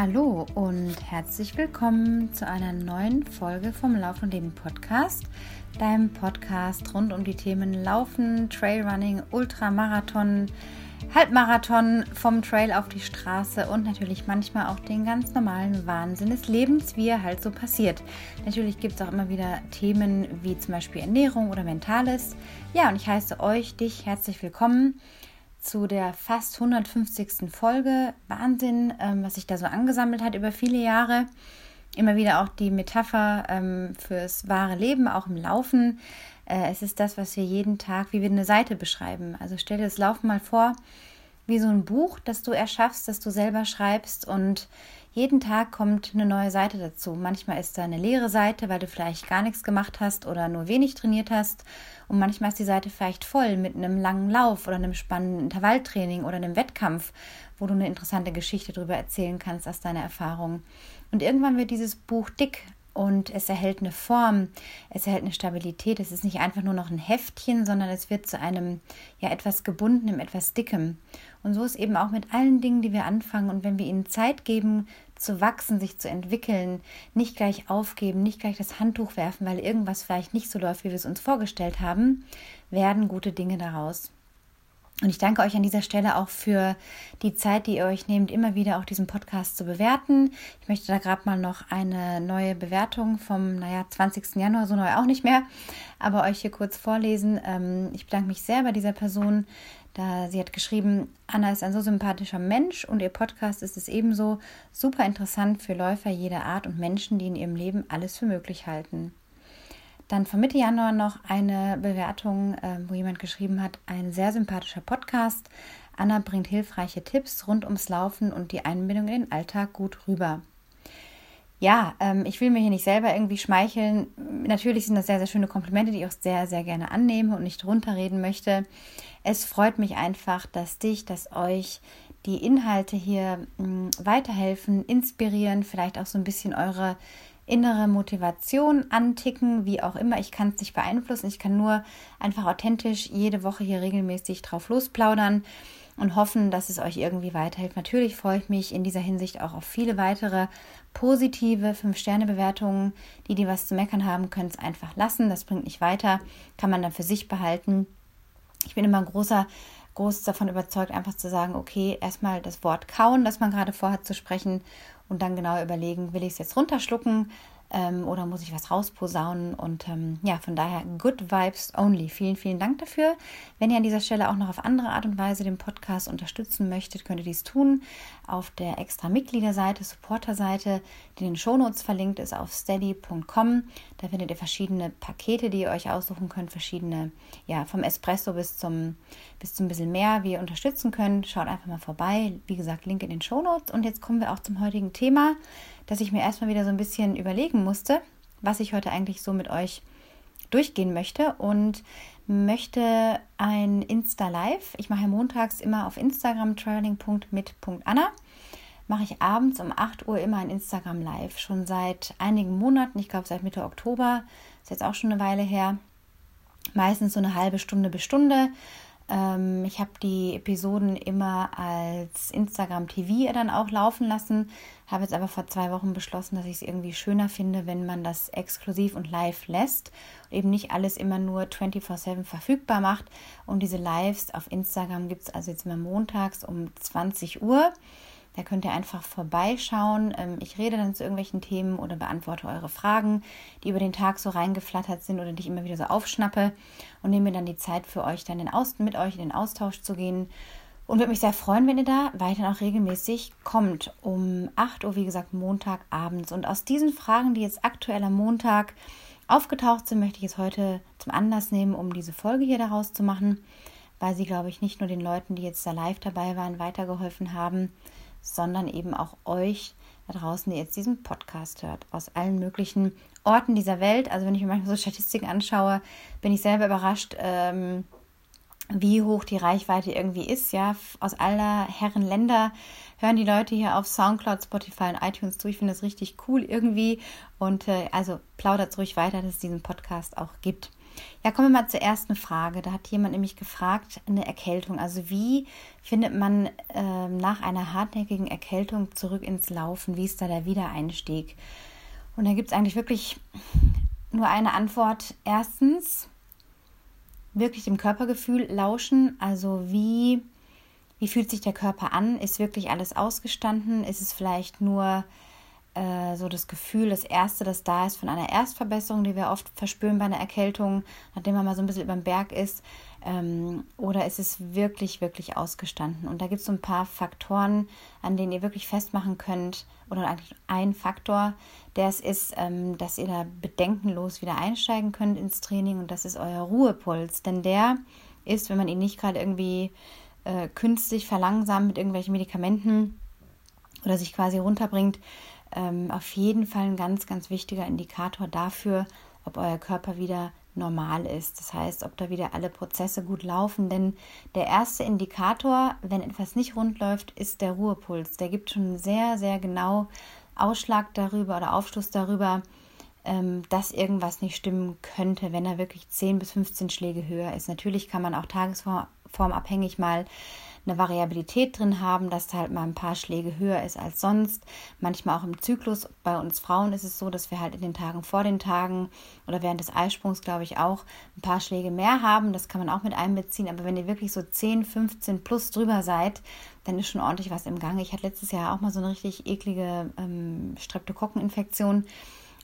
Hallo und herzlich willkommen zu einer neuen Folge vom Lauf und Leben Podcast, deinem Podcast rund um die Themen Laufen, Trailrunning, Ultramarathon, Halbmarathon, vom Trail auf die Straße und natürlich manchmal auch den ganz normalen Wahnsinn des Lebens, wie er halt so passiert. Natürlich gibt es auch immer wieder Themen wie zum Beispiel Ernährung oder Mentales. Ja, und ich heiße euch, dich herzlich willkommen zu der fast 150. Folge. Wahnsinn, ähm, was sich da so angesammelt hat über viele Jahre. Immer wieder auch die Metapher ähm, fürs wahre Leben, auch im Laufen. Äh, es ist das, was wir jeden Tag, wie wir eine Seite beschreiben. Also stell dir das Laufen mal vor, wie so ein Buch, das du erschaffst, das du selber schreibst und jeden Tag kommt eine neue Seite dazu. Manchmal ist da eine leere Seite, weil du vielleicht gar nichts gemacht hast oder nur wenig trainiert hast. Und manchmal ist die Seite vielleicht voll mit einem langen Lauf oder einem spannenden Intervalltraining oder einem Wettkampf, wo du eine interessante Geschichte darüber erzählen kannst aus deiner Erfahrung. Und irgendwann wird dieses Buch dick und es erhält eine Form, es erhält eine Stabilität. Es ist nicht einfach nur noch ein Heftchen, sondern es wird zu einem ja etwas gebundenem, etwas dickem. Und so ist eben auch mit allen Dingen, die wir anfangen. Und wenn wir ihnen Zeit geben, zu wachsen, sich zu entwickeln, nicht gleich aufgeben, nicht gleich das Handtuch werfen, weil irgendwas vielleicht nicht so läuft, wie wir es uns vorgestellt haben, werden gute Dinge daraus. Und ich danke euch an dieser Stelle auch für die Zeit, die ihr euch nehmt, immer wieder auch diesen Podcast zu bewerten. Ich möchte da gerade mal noch eine neue Bewertung vom, naja, 20. Januar, so neu auch nicht mehr, aber euch hier kurz vorlesen. Ähm, ich bedanke mich sehr bei dieser Person, da sie hat geschrieben, Anna ist ein so sympathischer Mensch und ihr Podcast ist es ebenso super interessant für Läufer jeder Art und Menschen, die in ihrem Leben alles für möglich halten. Dann von Mitte Januar noch eine Bewertung, äh, wo jemand geschrieben hat, ein sehr sympathischer Podcast. Anna bringt hilfreiche Tipps rund ums Laufen und die Einbindung in den Alltag gut rüber. Ja, ähm, ich will mir hier nicht selber irgendwie schmeicheln. Natürlich sind das sehr, sehr schöne Komplimente, die ich auch sehr, sehr gerne annehme und nicht runterreden möchte. Es freut mich einfach, dass dich, dass euch die Inhalte hier mm, weiterhelfen, inspirieren, vielleicht auch so ein bisschen eure innere Motivation anticken, wie auch immer. Ich kann es nicht beeinflussen. Ich kann nur einfach authentisch jede Woche hier regelmäßig drauf losplaudern und hoffen, dass es euch irgendwie weiterhilft. Natürlich freue ich mich in dieser Hinsicht auch auf viele weitere positive 5-Sterne-Bewertungen. Die, die was zu meckern haben, können es einfach lassen. Das bringt nicht weiter. Kann man dann für sich behalten. Ich bin immer ein großer groß davon überzeugt, einfach zu sagen, okay, erstmal das Wort kauen, das man gerade vorhat zu sprechen und dann genau überlegen, will ich es jetzt runterschlucken, ähm, oder muss ich was rausposaunen? Und ähm, ja, von daher Good Vibes Only. Vielen, vielen Dank dafür. Wenn ihr an dieser Stelle auch noch auf andere Art und Weise den Podcast unterstützen möchtet, könnt ihr dies tun auf der extra Mitgliederseite, Supporterseite, die in den Shownotes verlinkt ist auf steady.com. Da findet ihr verschiedene Pakete, die ihr euch aussuchen könnt, verschiedene, ja, vom Espresso bis zum bis zum bisschen mehr, wie ihr unterstützen könnt. Schaut einfach mal vorbei. Wie gesagt, Link in den Shownotes. Und jetzt kommen wir auch zum heutigen Thema dass ich mir erstmal wieder so ein bisschen überlegen musste, was ich heute eigentlich so mit euch durchgehen möchte und möchte ein Insta Live. Ich mache montags immer auf Instagram traveling.mit.anna. Mache ich abends um 8 Uhr immer ein Instagram Live. Schon seit einigen Monaten, ich glaube seit Mitte Oktober, ist jetzt auch schon eine Weile her. Meistens so eine halbe Stunde bis Stunde ähm, ich habe die Episoden immer als Instagram TV dann auch laufen lassen, habe jetzt aber vor zwei Wochen beschlossen, dass ich es irgendwie schöner finde, wenn man das exklusiv und live lässt und eben nicht alles immer nur 24/7 verfügbar macht. Und diese Lives auf Instagram gibt es also jetzt immer montags um 20 Uhr. Da könnt ihr einfach vorbeischauen. Ähm, ich rede dann zu irgendwelchen Themen oder beantworte eure Fragen, die über den Tag so reingeflattert sind oder die ich immer wieder so aufschnappe und nehme mir dann die Zeit für euch, dann in mit euch in den Austausch zu gehen. Und würde mich sehr freuen, wenn ihr da weiterhin auch regelmäßig kommt. Um 8 Uhr, wie gesagt, Montagabends. Und aus diesen Fragen, die jetzt aktuell am Montag aufgetaucht sind, möchte ich es heute zum Anlass nehmen, um diese Folge hier daraus zu machen, weil sie, glaube ich, nicht nur den Leuten, die jetzt da live dabei waren, weitergeholfen haben, sondern eben auch euch da draußen, die jetzt diesen Podcast hört, aus allen möglichen Orten dieser Welt. Also wenn ich mir manchmal so Statistiken anschaue, bin ich selber überrascht, ähm, wie hoch die Reichweite irgendwie ist. Ja, aus aller Herren Länder hören die Leute hier auf Soundcloud, Spotify und iTunes zu. Ich finde das richtig cool irgendwie. Und äh, also plaudert ruhig weiter, dass es diesen Podcast auch gibt. Ja, kommen wir mal zur ersten Frage. Da hat jemand nämlich gefragt, eine Erkältung. Also wie findet man äh, nach einer hartnäckigen Erkältung zurück ins Laufen? Wie ist da der Wiedereinstieg? Und da gibt es eigentlich wirklich nur eine Antwort. Erstens, wirklich dem Körpergefühl lauschen. Also wie, wie fühlt sich der Körper an? Ist wirklich alles ausgestanden? Ist es vielleicht nur äh, so das Gefühl, das Erste, das da ist von einer Erstverbesserung, die wir oft verspüren bei einer Erkältung, nachdem man mal so ein bisschen über den Berg ist? Ähm, oder ist es wirklich, wirklich ausgestanden? Und da gibt es so ein paar Faktoren, an denen ihr wirklich festmachen könnt, oder eigentlich ein Faktor, der es ist, ähm, dass ihr da bedenkenlos wieder einsteigen könnt ins Training und das ist euer Ruhepuls. Denn der ist, wenn man ihn nicht gerade irgendwie äh, künstlich verlangsamt mit irgendwelchen Medikamenten oder sich quasi runterbringt, ähm, auf jeden Fall ein ganz, ganz wichtiger Indikator dafür, ob euer Körper wieder normal ist. Das heißt, ob da wieder alle Prozesse gut laufen. Denn der erste Indikator, wenn etwas nicht rund läuft, ist der Ruhepuls. Der gibt schon sehr, sehr genau Ausschlag darüber oder Aufschluss darüber, ähm, dass irgendwas nicht stimmen könnte, wenn er wirklich 10 bis 15 Schläge höher ist. Natürlich kann man auch tagesformabhängig mal eine Variabilität drin haben, dass da halt mal ein paar Schläge höher ist als sonst. Manchmal auch im Zyklus. Bei uns Frauen ist es so, dass wir halt in den Tagen vor den Tagen oder während des Eisprungs, glaube ich, auch ein paar Schläge mehr haben. Das kann man auch mit einbeziehen. Aber wenn ihr wirklich so 10, 15 plus drüber seid, dann ist schon ordentlich was im Gange. Ich hatte letztes Jahr auch mal so eine richtig eklige ähm, Streptokokkeninfektion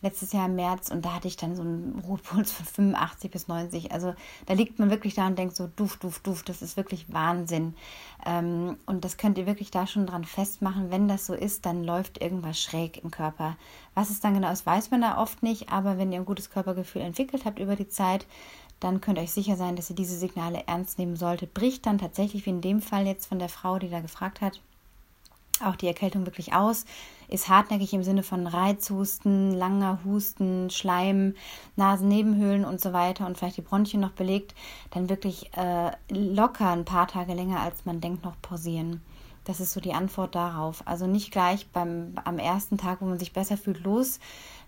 letztes Jahr im März und da hatte ich dann so einen Ruhepuls von 85 bis 90. Also da liegt man wirklich da und denkt so, duft, duft, duft, das ist wirklich Wahnsinn. Ähm, und das könnt ihr wirklich da schon dran festmachen. Wenn das so ist, dann läuft irgendwas schräg im Körper. Was es dann genau ist, weiß man da oft nicht, aber wenn ihr ein gutes Körpergefühl entwickelt habt über die Zeit, dann könnt ihr euch sicher sein, dass ihr diese Signale ernst nehmen solltet. Bricht dann tatsächlich, wie in dem Fall jetzt von der Frau, die da gefragt hat, auch die Erkältung wirklich aus, ist hartnäckig im Sinne von Reizhusten, langer Husten, Schleim, Nasennebenhöhlen und so weiter und vielleicht die Bronchien noch belegt, dann wirklich äh, locker ein paar Tage länger als man denkt noch pausieren. Das ist so die Antwort darauf. Also nicht gleich beim am ersten Tag, wo man sich besser fühlt, los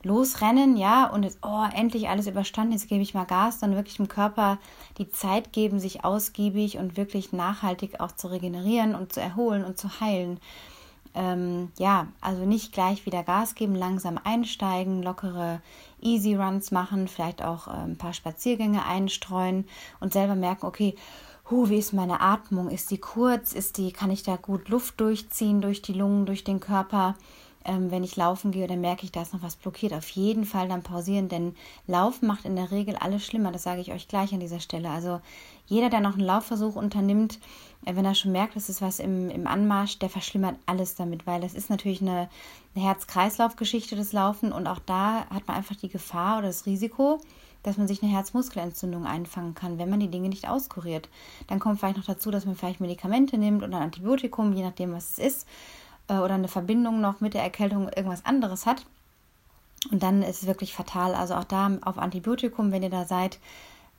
losrennen, ja, und jetzt, oh, endlich alles überstanden, jetzt gebe ich mal Gas, sondern wirklich dem Körper die Zeit geben, sich ausgiebig und wirklich nachhaltig auch zu regenerieren und zu erholen und zu heilen ähm, ja, also nicht gleich wieder Gas geben, langsam einsteigen, lockere Easy Runs machen, vielleicht auch äh, ein paar Spaziergänge einstreuen und selber merken, okay, hu, wie ist meine Atmung? Ist die kurz? Ist die, kann ich da gut Luft durchziehen durch die Lungen, durch den Körper? ähm, wenn ich laufen gehe, dann merke ich, da ist noch was blockiert. Auf jeden Fall dann pausieren, denn Laufen macht in der Regel alles schlimmer. Das sage ich euch gleich an dieser Stelle. Also jeder, der noch einen Laufversuch unternimmt, wenn er schon merkt, es ist was im, im Anmarsch, der verschlimmert alles damit, weil das ist natürlich eine, eine Herz-Kreislauf-Geschichte, das Laufen. Und auch da hat man einfach die Gefahr oder das Risiko, dass man sich eine Herzmuskelentzündung einfangen kann, wenn man die Dinge nicht auskuriert. Dann kommt vielleicht noch dazu, dass man vielleicht Medikamente nimmt oder ein Antibiotikum, je nachdem, was es ist äh, oder eine Verbindung noch mit der Erkältung irgendwas anderes hat. Und dann ist es wirklich fatal. Also auch da auf Antibiotikum, wenn ihr da seid,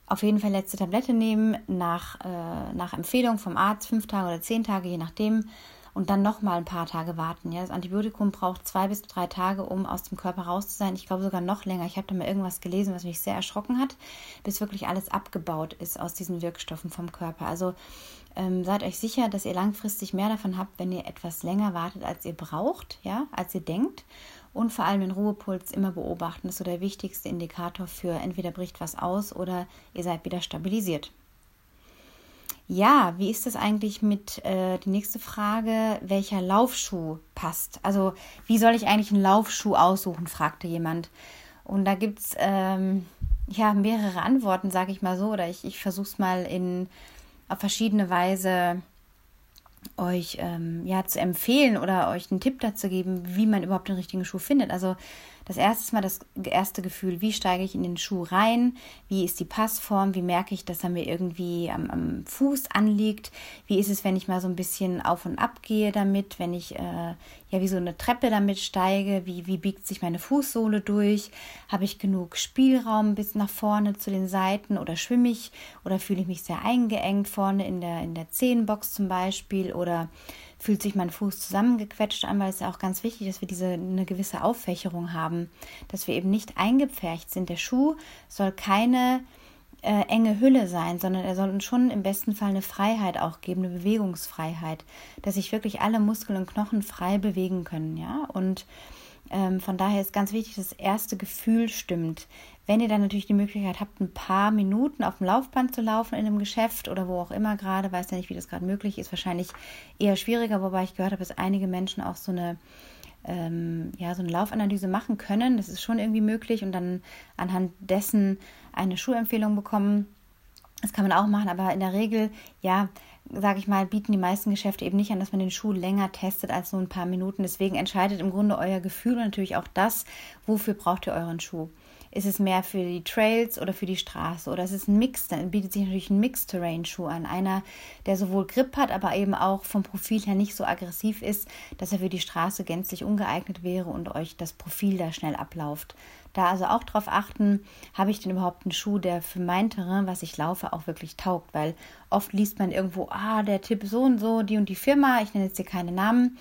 auf jeden Fall letzte Tablette nehmen, nach, äh, nach Empfehlung vom Arzt, fünf Tage oder zehn Tage, je nachdem, und dann noch mal ein paar Tage warten. Ja, das Antibiotikum braucht zwei bis drei Tage, um aus dem Körper raus zu sein. Ich glaube sogar noch länger. Ich habe da mal irgendwas gelesen, was mich sehr erschrocken hat, bis wirklich alles abgebaut ist aus diesen Wirkstoffen vom Körper. Also ähm, seid euch sicher, dass ihr langfristig mehr davon habt, wenn ihr etwas länger wartet, als ihr braucht, ja, als ihr denkt. Und vor allem den Ruhepuls immer beobachten. Das ist so der wichtigste Indikator für entweder bricht was aus oder ihr seid wieder stabilisiert. Ja, wie ist das eigentlich mit äh, die nächste Frage, welcher Laufschuh passt? Also, wie soll ich eigentlich einen Laufschuh aussuchen, fragte jemand. Und da gibt es ähm, ja mehrere Antworten, sage ich mal so, oder ich, ich versuche es mal in auf verschiedene Weise euch ähm, ja zu empfehlen oder euch einen Tipp dazu geben, wie man überhaupt den richtigen Schuh findet. Also das erste mal das erste Gefühl, wie steige ich in den Schuh rein, wie ist die Passform, wie merke ich, dass er mir irgendwie am, am Fuß anliegt, wie ist es, wenn ich mal so ein bisschen auf und ab gehe damit, wenn ich äh, ja wie so eine Treppe damit steige, wie, wie biegt sich meine Fußsohle durch, habe ich genug Spielraum bis nach vorne zu den Seiten oder schwimme ich? Oder fühle ich mich sehr eingeengt vorne in der, in der Zehenbox zum Beispiel? Oder fühlt sich mein Fuß zusammengequetscht an, weil es ja auch ganz wichtig ist, dass wir diese eine gewisse Auffächerung haben, dass wir eben nicht eingepfercht sind. Der Schuh soll keine äh, enge Hülle sein, sondern er soll uns schon im besten Fall eine Freiheit auch geben, eine Bewegungsfreiheit, dass sich wirklich alle Muskeln und Knochen frei bewegen können, ja. Und ähm, von daher ist ganz wichtig, dass das erste Gefühl stimmt. Wenn ihr dann natürlich die Möglichkeit habt, ein paar Minuten auf dem Laufband zu laufen in einem Geschäft oder wo auch immer gerade, weiß ja nicht, wie das gerade möglich ist, wahrscheinlich eher schwieriger, wobei ich gehört habe, dass einige Menschen auch so eine ähm, ja, so eine Laufanalyse machen können. Das ist schon irgendwie möglich und dann anhand dessen eine Schuhempfehlung bekommen. Das kann man auch machen, aber in der Regel, ja, sage ich mal, bieten die meisten Geschäfte eben nicht an, dass man den Schuh länger testet als nur ein paar Minuten. Deswegen entscheidet im Grunde euer Gefühl und natürlich auch das, wofür braucht ihr euren Schuh. Ist es mehr für die Trails oder für die Straße? Oder ist es ein Mix? Dann bietet sich natürlich ein Mixed-Terrain-Schuh an. Einer, der sowohl Grip hat, aber eben auch vom Profil her nicht so aggressiv ist, dass er für die Straße gänzlich ungeeignet wäre und euch das Profil da schnell ablauft. Da also auch darauf achten, habe ich denn überhaupt einen Schuh, der für mein Terrain, was ich laufe, auch wirklich taugt? Weil oft liest man irgendwo, ah, der Tipp so und so, die und die Firma, ich nenne jetzt hier keine Namen,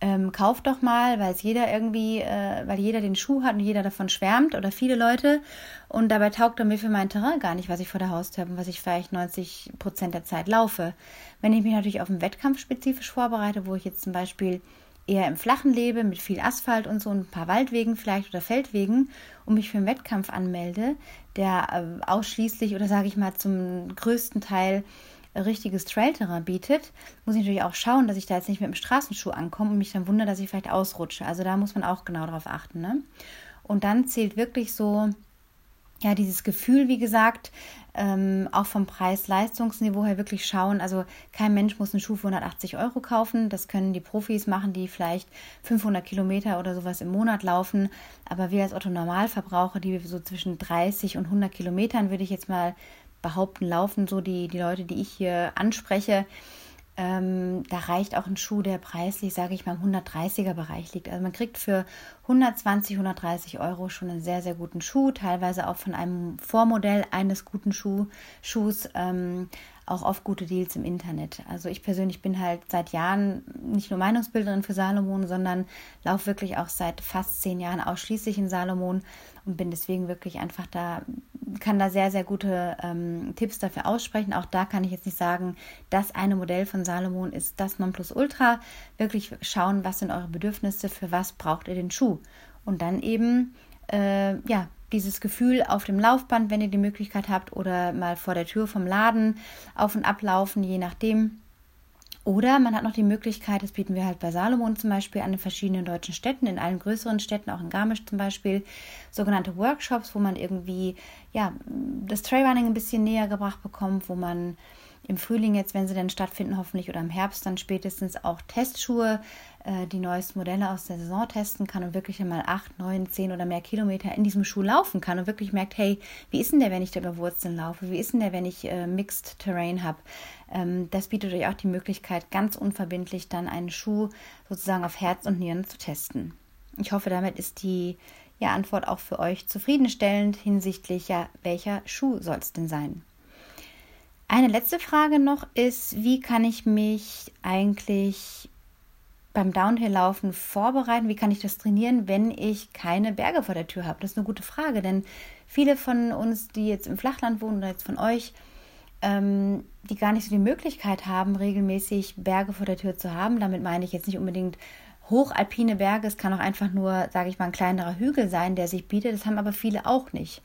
ähm, kauft doch mal, weil es jeder irgendwie, äh, weil jeder den Schuh hat und jeder davon schwärmt oder viele Leute und dabei taugt er mir für mein Terrain gar nicht, was ich vor der Haustür habe und was ich vielleicht 90 Prozent der Zeit laufe. Wenn ich mich natürlich auf einen Wettkampf spezifisch vorbereite, wo ich jetzt zum Beispiel eher im Flachen lebe, mit viel Asphalt und so ein paar Waldwegen vielleicht oder Feldwegen und mich für einen Wettkampf anmelde, der äh, ausschließlich oder sage ich mal zum größten Teil richtiges Trailterrain bietet, muss ich natürlich auch schauen, dass ich da jetzt nicht mit dem Straßenschuh ankomme und mich dann wundere, dass ich vielleicht ausrutsche. Also da muss man auch genau darauf achten. Ne? Und dann zählt wirklich so, ja, dieses Gefühl, wie gesagt, ähm, auch vom Preis-Leistungsniveau her wirklich schauen. Also kein Mensch muss einen Schuh für 180 Euro kaufen. Das können die Profis machen, die vielleicht 500 Kilometer oder sowas im Monat laufen. Aber wir als Otto Normalverbraucher, die so zwischen 30 und 100 Kilometern, würde ich jetzt mal behaupten, laufen so die, die Leute, die ich hier anspreche. Ähm, da reicht auch ein Schuh, der preislich, sage ich mal, im 130er Bereich liegt. Also man kriegt für 120, 130 Euro schon einen sehr, sehr guten Schuh, teilweise auch von einem Vormodell eines guten Schuh, Schuhs. Ähm, auch oft gute Deals im Internet. Also ich persönlich bin halt seit Jahren nicht nur Meinungsbilderin für Salomon, sondern laufe wirklich auch seit fast zehn Jahren ausschließlich in Salomon und bin deswegen wirklich einfach da, kann da sehr, sehr gute ähm, Tipps dafür aussprechen. Auch da kann ich jetzt nicht sagen, das eine Modell von Salomon ist das Nonplusultra. Wirklich schauen, was sind eure Bedürfnisse, für was braucht ihr den Schuh. Und dann eben, äh, ja, dieses Gefühl auf dem Laufband, wenn ihr die Möglichkeit habt, oder mal vor der Tür vom Laden auf und ablaufen, je nachdem. Oder man hat noch die Möglichkeit, das bieten wir halt bei Salomon zum Beispiel an den verschiedenen deutschen Städten, in allen größeren Städten, auch in Garmisch zum Beispiel, sogenannte Workshops, wo man irgendwie ja, das Trailrunning ein bisschen näher gebracht bekommt, wo man im Frühling jetzt, wenn sie denn stattfinden, hoffentlich oder im Herbst dann spätestens auch Testschuhe, äh, die neuesten Modelle aus der Saison testen kann und wirklich einmal acht, neun, zehn oder mehr Kilometer in diesem Schuh laufen kann und wirklich merkt, hey, wie ist denn der, wenn ich da über Wurzeln laufe? Wie ist denn der, wenn ich äh, Mixed Terrain habe? Ähm, das bietet euch auch die Möglichkeit, ganz unverbindlich dann einen Schuh sozusagen auf Herz und Nieren zu testen. Ich hoffe, damit ist die ja, Antwort auch für euch zufriedenstellend hinsichtlich, ja, welcher Schuh soll es denn sein? Eine letzte Frage noch ist, wie kann ich mich eigentlich beim Downhill-Laufen vorbereiten? Wie kann ich das trainieren, wenn ich keine Berge vor der Tür habe? Das ist eine gute Frage, denn viele von uns, die jetzt im Flachland wohnen oder jetzt von euch, ähm, die gar nicht so die Möglichkeit haben, regelmäßig Berge vor der Tür zu haben. Damit meine ich jetzt nicht unbedingt hochalpine Berge. Es kann auch einfach nur, sage ich mal, ein kleinerer Hügel sein, der sich bietet. Das haben aber viele auch nicht.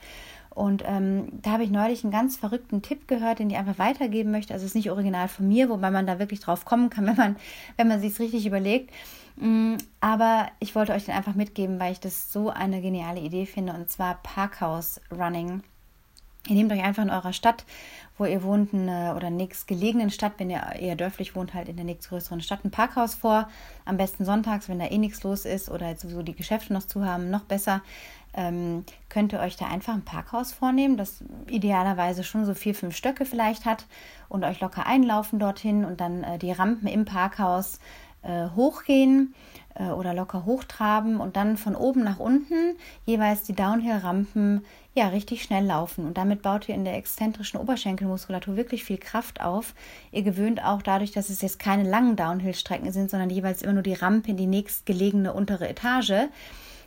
Und ähm, da habe ich neulich einen ganz verrückten Tipp gehört, den ich einfach weitergeben möchte. Also es ist nicht original von mir, wobei man da wirklich drauf kommen kann, wenn man, wenn man sich es richtig überlegt. Mm, aber ich wollte euch den einfach mitgeben, weil ich das so eine geniale Idee finde. Und zwar Parkhouse Running. Ihr nehmt euch einfach in eurer Stadt, wo ihr wohnt, eine, oder nächst gelegenen Stadt, wenn ihr eher dörflich wohnt, halt in der nächstgrößeren Stadt, ein Parkhaus vor. Am besten sonntags, wenn da eh nichts los ist oder jetzt sowieso die Geschäfte noch zu haben, noch besser ähm, könnt ihr euch da einfach ein Parkhaus vornehmen, das idealerweise schon so vier, fünf Stöcke vielleicht hat und euch locker einlaufen dorthin und dann äh, die Rampen im Parkhaus äh, hochgehen äh, oder locker hochtraben und dann von oben nach unten jeweils die Downhill-Rampen ja richtig schnell laufen. Und damit baut ihr in der exzentrischen Oberschenkelmuskulatur wirklich viel Kraft auf. Ihr gewöhnt auch dadurch, dass es jetzt keine langen Downhill-Strecken sind, sondern jeweils immer nur die Rampe in die nächstgelegene untere Etage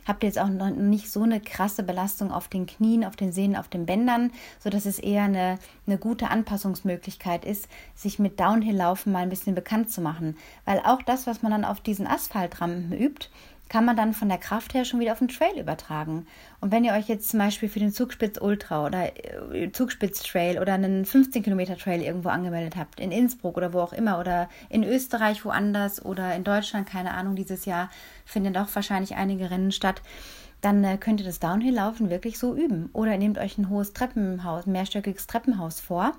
habt ihr jetzt auch noch nicht so eine krasse Belastung auf den Knien, auf den Sehnen, auf den Bändern, sodass es eher eine, eine gute Anpassungsmöglichkeit ist, sich mit Downhill-Laufen mal ein bisschen bekannt zu machen. Weil auch das, was man dann auf diesen Asphaltrampen übt, kann man dann von der Kraft her schon wieder auf den Trail übertragen. Und wenn ihr euch jetzt zum Beispiel für den Zugspitz Ultra oder äh, Zugspitz Trail oder einen 15 Kilometer Trail irgendwo angemeldet habt, in Innsbruck oder wo auch immer oder in Österreich woanders oder in Deutschland, keine Ahnung, dieses Jahr finden auch wahrscheinlich einige Rennen statt, dann äh, könnt ihr das Downhill-Laufen wirklich so üben. Oder ihr nehmt euch ein hohes Treppenhaus, mehrstöckiges Treppenhaus vor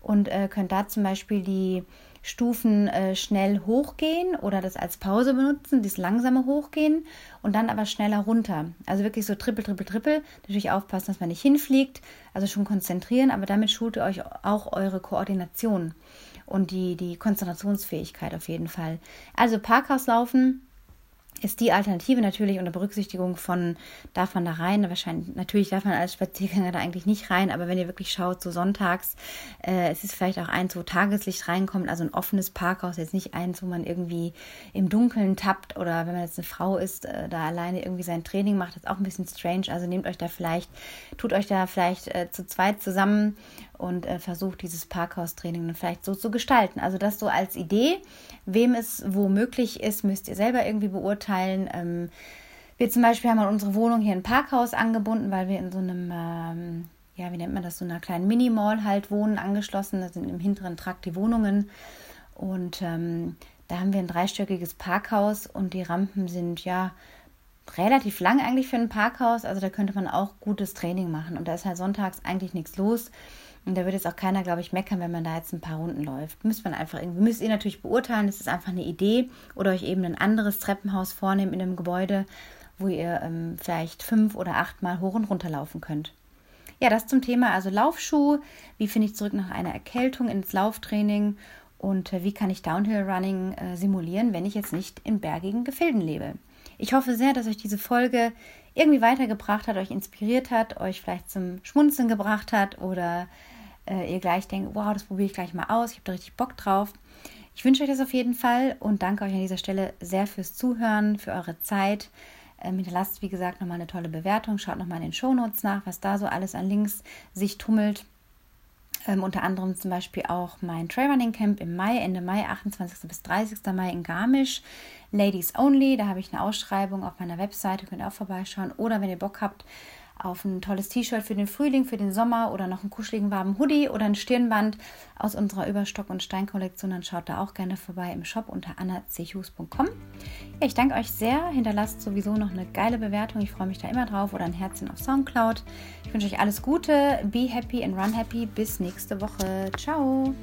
und äh, könnt da zum Beispiel die Stufen äh, schnell hochgehen oder das als Pause benutzen, das langsame Hochgehen und dann aber schneller runter. Also wirklich so trippel, trippel, trippel. Natürlich aufpassen, dass man nicht hinfliegt, also schon konzentrieren, aber damit schult ihr euch auch eure Koordination und die, die Konzentrationsfähigkeit auf jeden Fall. Also Parkhauslaufen ist die Alternative natürlich unter Berücksichtigung von, darf man da rein? Wahrscheinlich, natürlich darf man als Spaziergänger da eigentlich nicht rein, aber wenn ihr wirklich schaut, so sonntags, äh, es ist vielleicht auch eins, wo Tageslicht reinkommt, also ein offenes Parkhaus, jetzt nicht eins, wo man irgendwie im Dunkeln tappt oder wenn man jetzt eine Frau ist, äh, da alleine irgendwie sein Training macht, das ist auch ein bisschen strange. Also nehmt euch da vielleicht, tut euch da vielleicht äh, zu zweit zusammen und äh, versucht dieses Parkhaustraining dann vielleicht so zu gestalten. Also das so als Idee. Wem es womöglich ist, müsst ihr selber irgendwie beurteilen. Ähm, wir zum Beispiel haben an unsere Wohnung hier ein Parkhaus angebunden, weil wir in so einem, ähm, ja, wie nennt man das, so einer kleinen Mini-Mall halt wohnen, angeschlossen. Da sind im hinteren Trakt die Wohnungen. Und ähm, da haben wir ein dreistöckiges Parkhaus und die Rampen sind ja relativ lang eigentlich für ein Parkhaus. Also da könnte man auch gutes Training machen. Und da ist halt sonntags eigentlich nichts los. Und da wird jetzt auch keiner, glaube ich, meckern, wenn man da jetzt ein paar Runden läuft. Müsst man einfach irgendwie, müsst ihr natürlich beurteilen, das ist einfach eine Idee oder euch eben ein anderes Treppenhaus vornehmen in einem Gebäude, wo ihr ähm, vielleicht fünf oder acht Mal hoch und runter laufen könnt. Ja, das zum Thema also Laufschuh. Wie finde ich zurück nach einer Erkältung ins Lauftraining und äh, wie kann ich Downhill Running äh, simulieren, wenn ich jetzt nicht in bergigen Gefilden lebe? Ich hoffe sehr, dass euch diese Folge irgendwie weitergebracht hat, euch inspiriert hat, euch vielleicht zum Schmunzeln gebracht hat oder äh, ihr gleich denkt, wow, das probiere ich gleich mal aus, ich habe da richtig Bock drauf. Ich wünsche euch das auf jeden Fall und danke euch an dieser Stelle sehr fürs Zuhören, für eure Zeit. Ähm, hinterlasst, wie gesagt, nochmal eine tolle Bewertung. Schaut nochmal in den Shownotes nach, was da so alles an Links sich tummelt. Ähm, unter anderem zum Beispiel auch mein Trailrunning Camp im Mai, Ende Mai, 28. bis 30. Mai in Garmisch. Ladies Only, da habe ich eine Ausschreibung auf meiner Webseite, könnt ihr auch vorbeischauen. Oder wenn ihr Bock habt, auf ein tolles T-Shirt für den Frühling, für den Sommer oder noch einen kuscheligen warmen Hoodie oder ein Stirnband aus unserer Überstock- und Stein-Kollektion, dann schaut da auch gerne vorbei im Shop unter annachus.com. Ja, ich danke euch sehr. Hinterlasst sowieso noch eine geile Bewertung. Ich freue mich da immer drauf oder ein Herzchen auf Soundcloud. Ich wünsche euch alles Gute. Be happy and run happy. Bis nächste Woche. Ciao.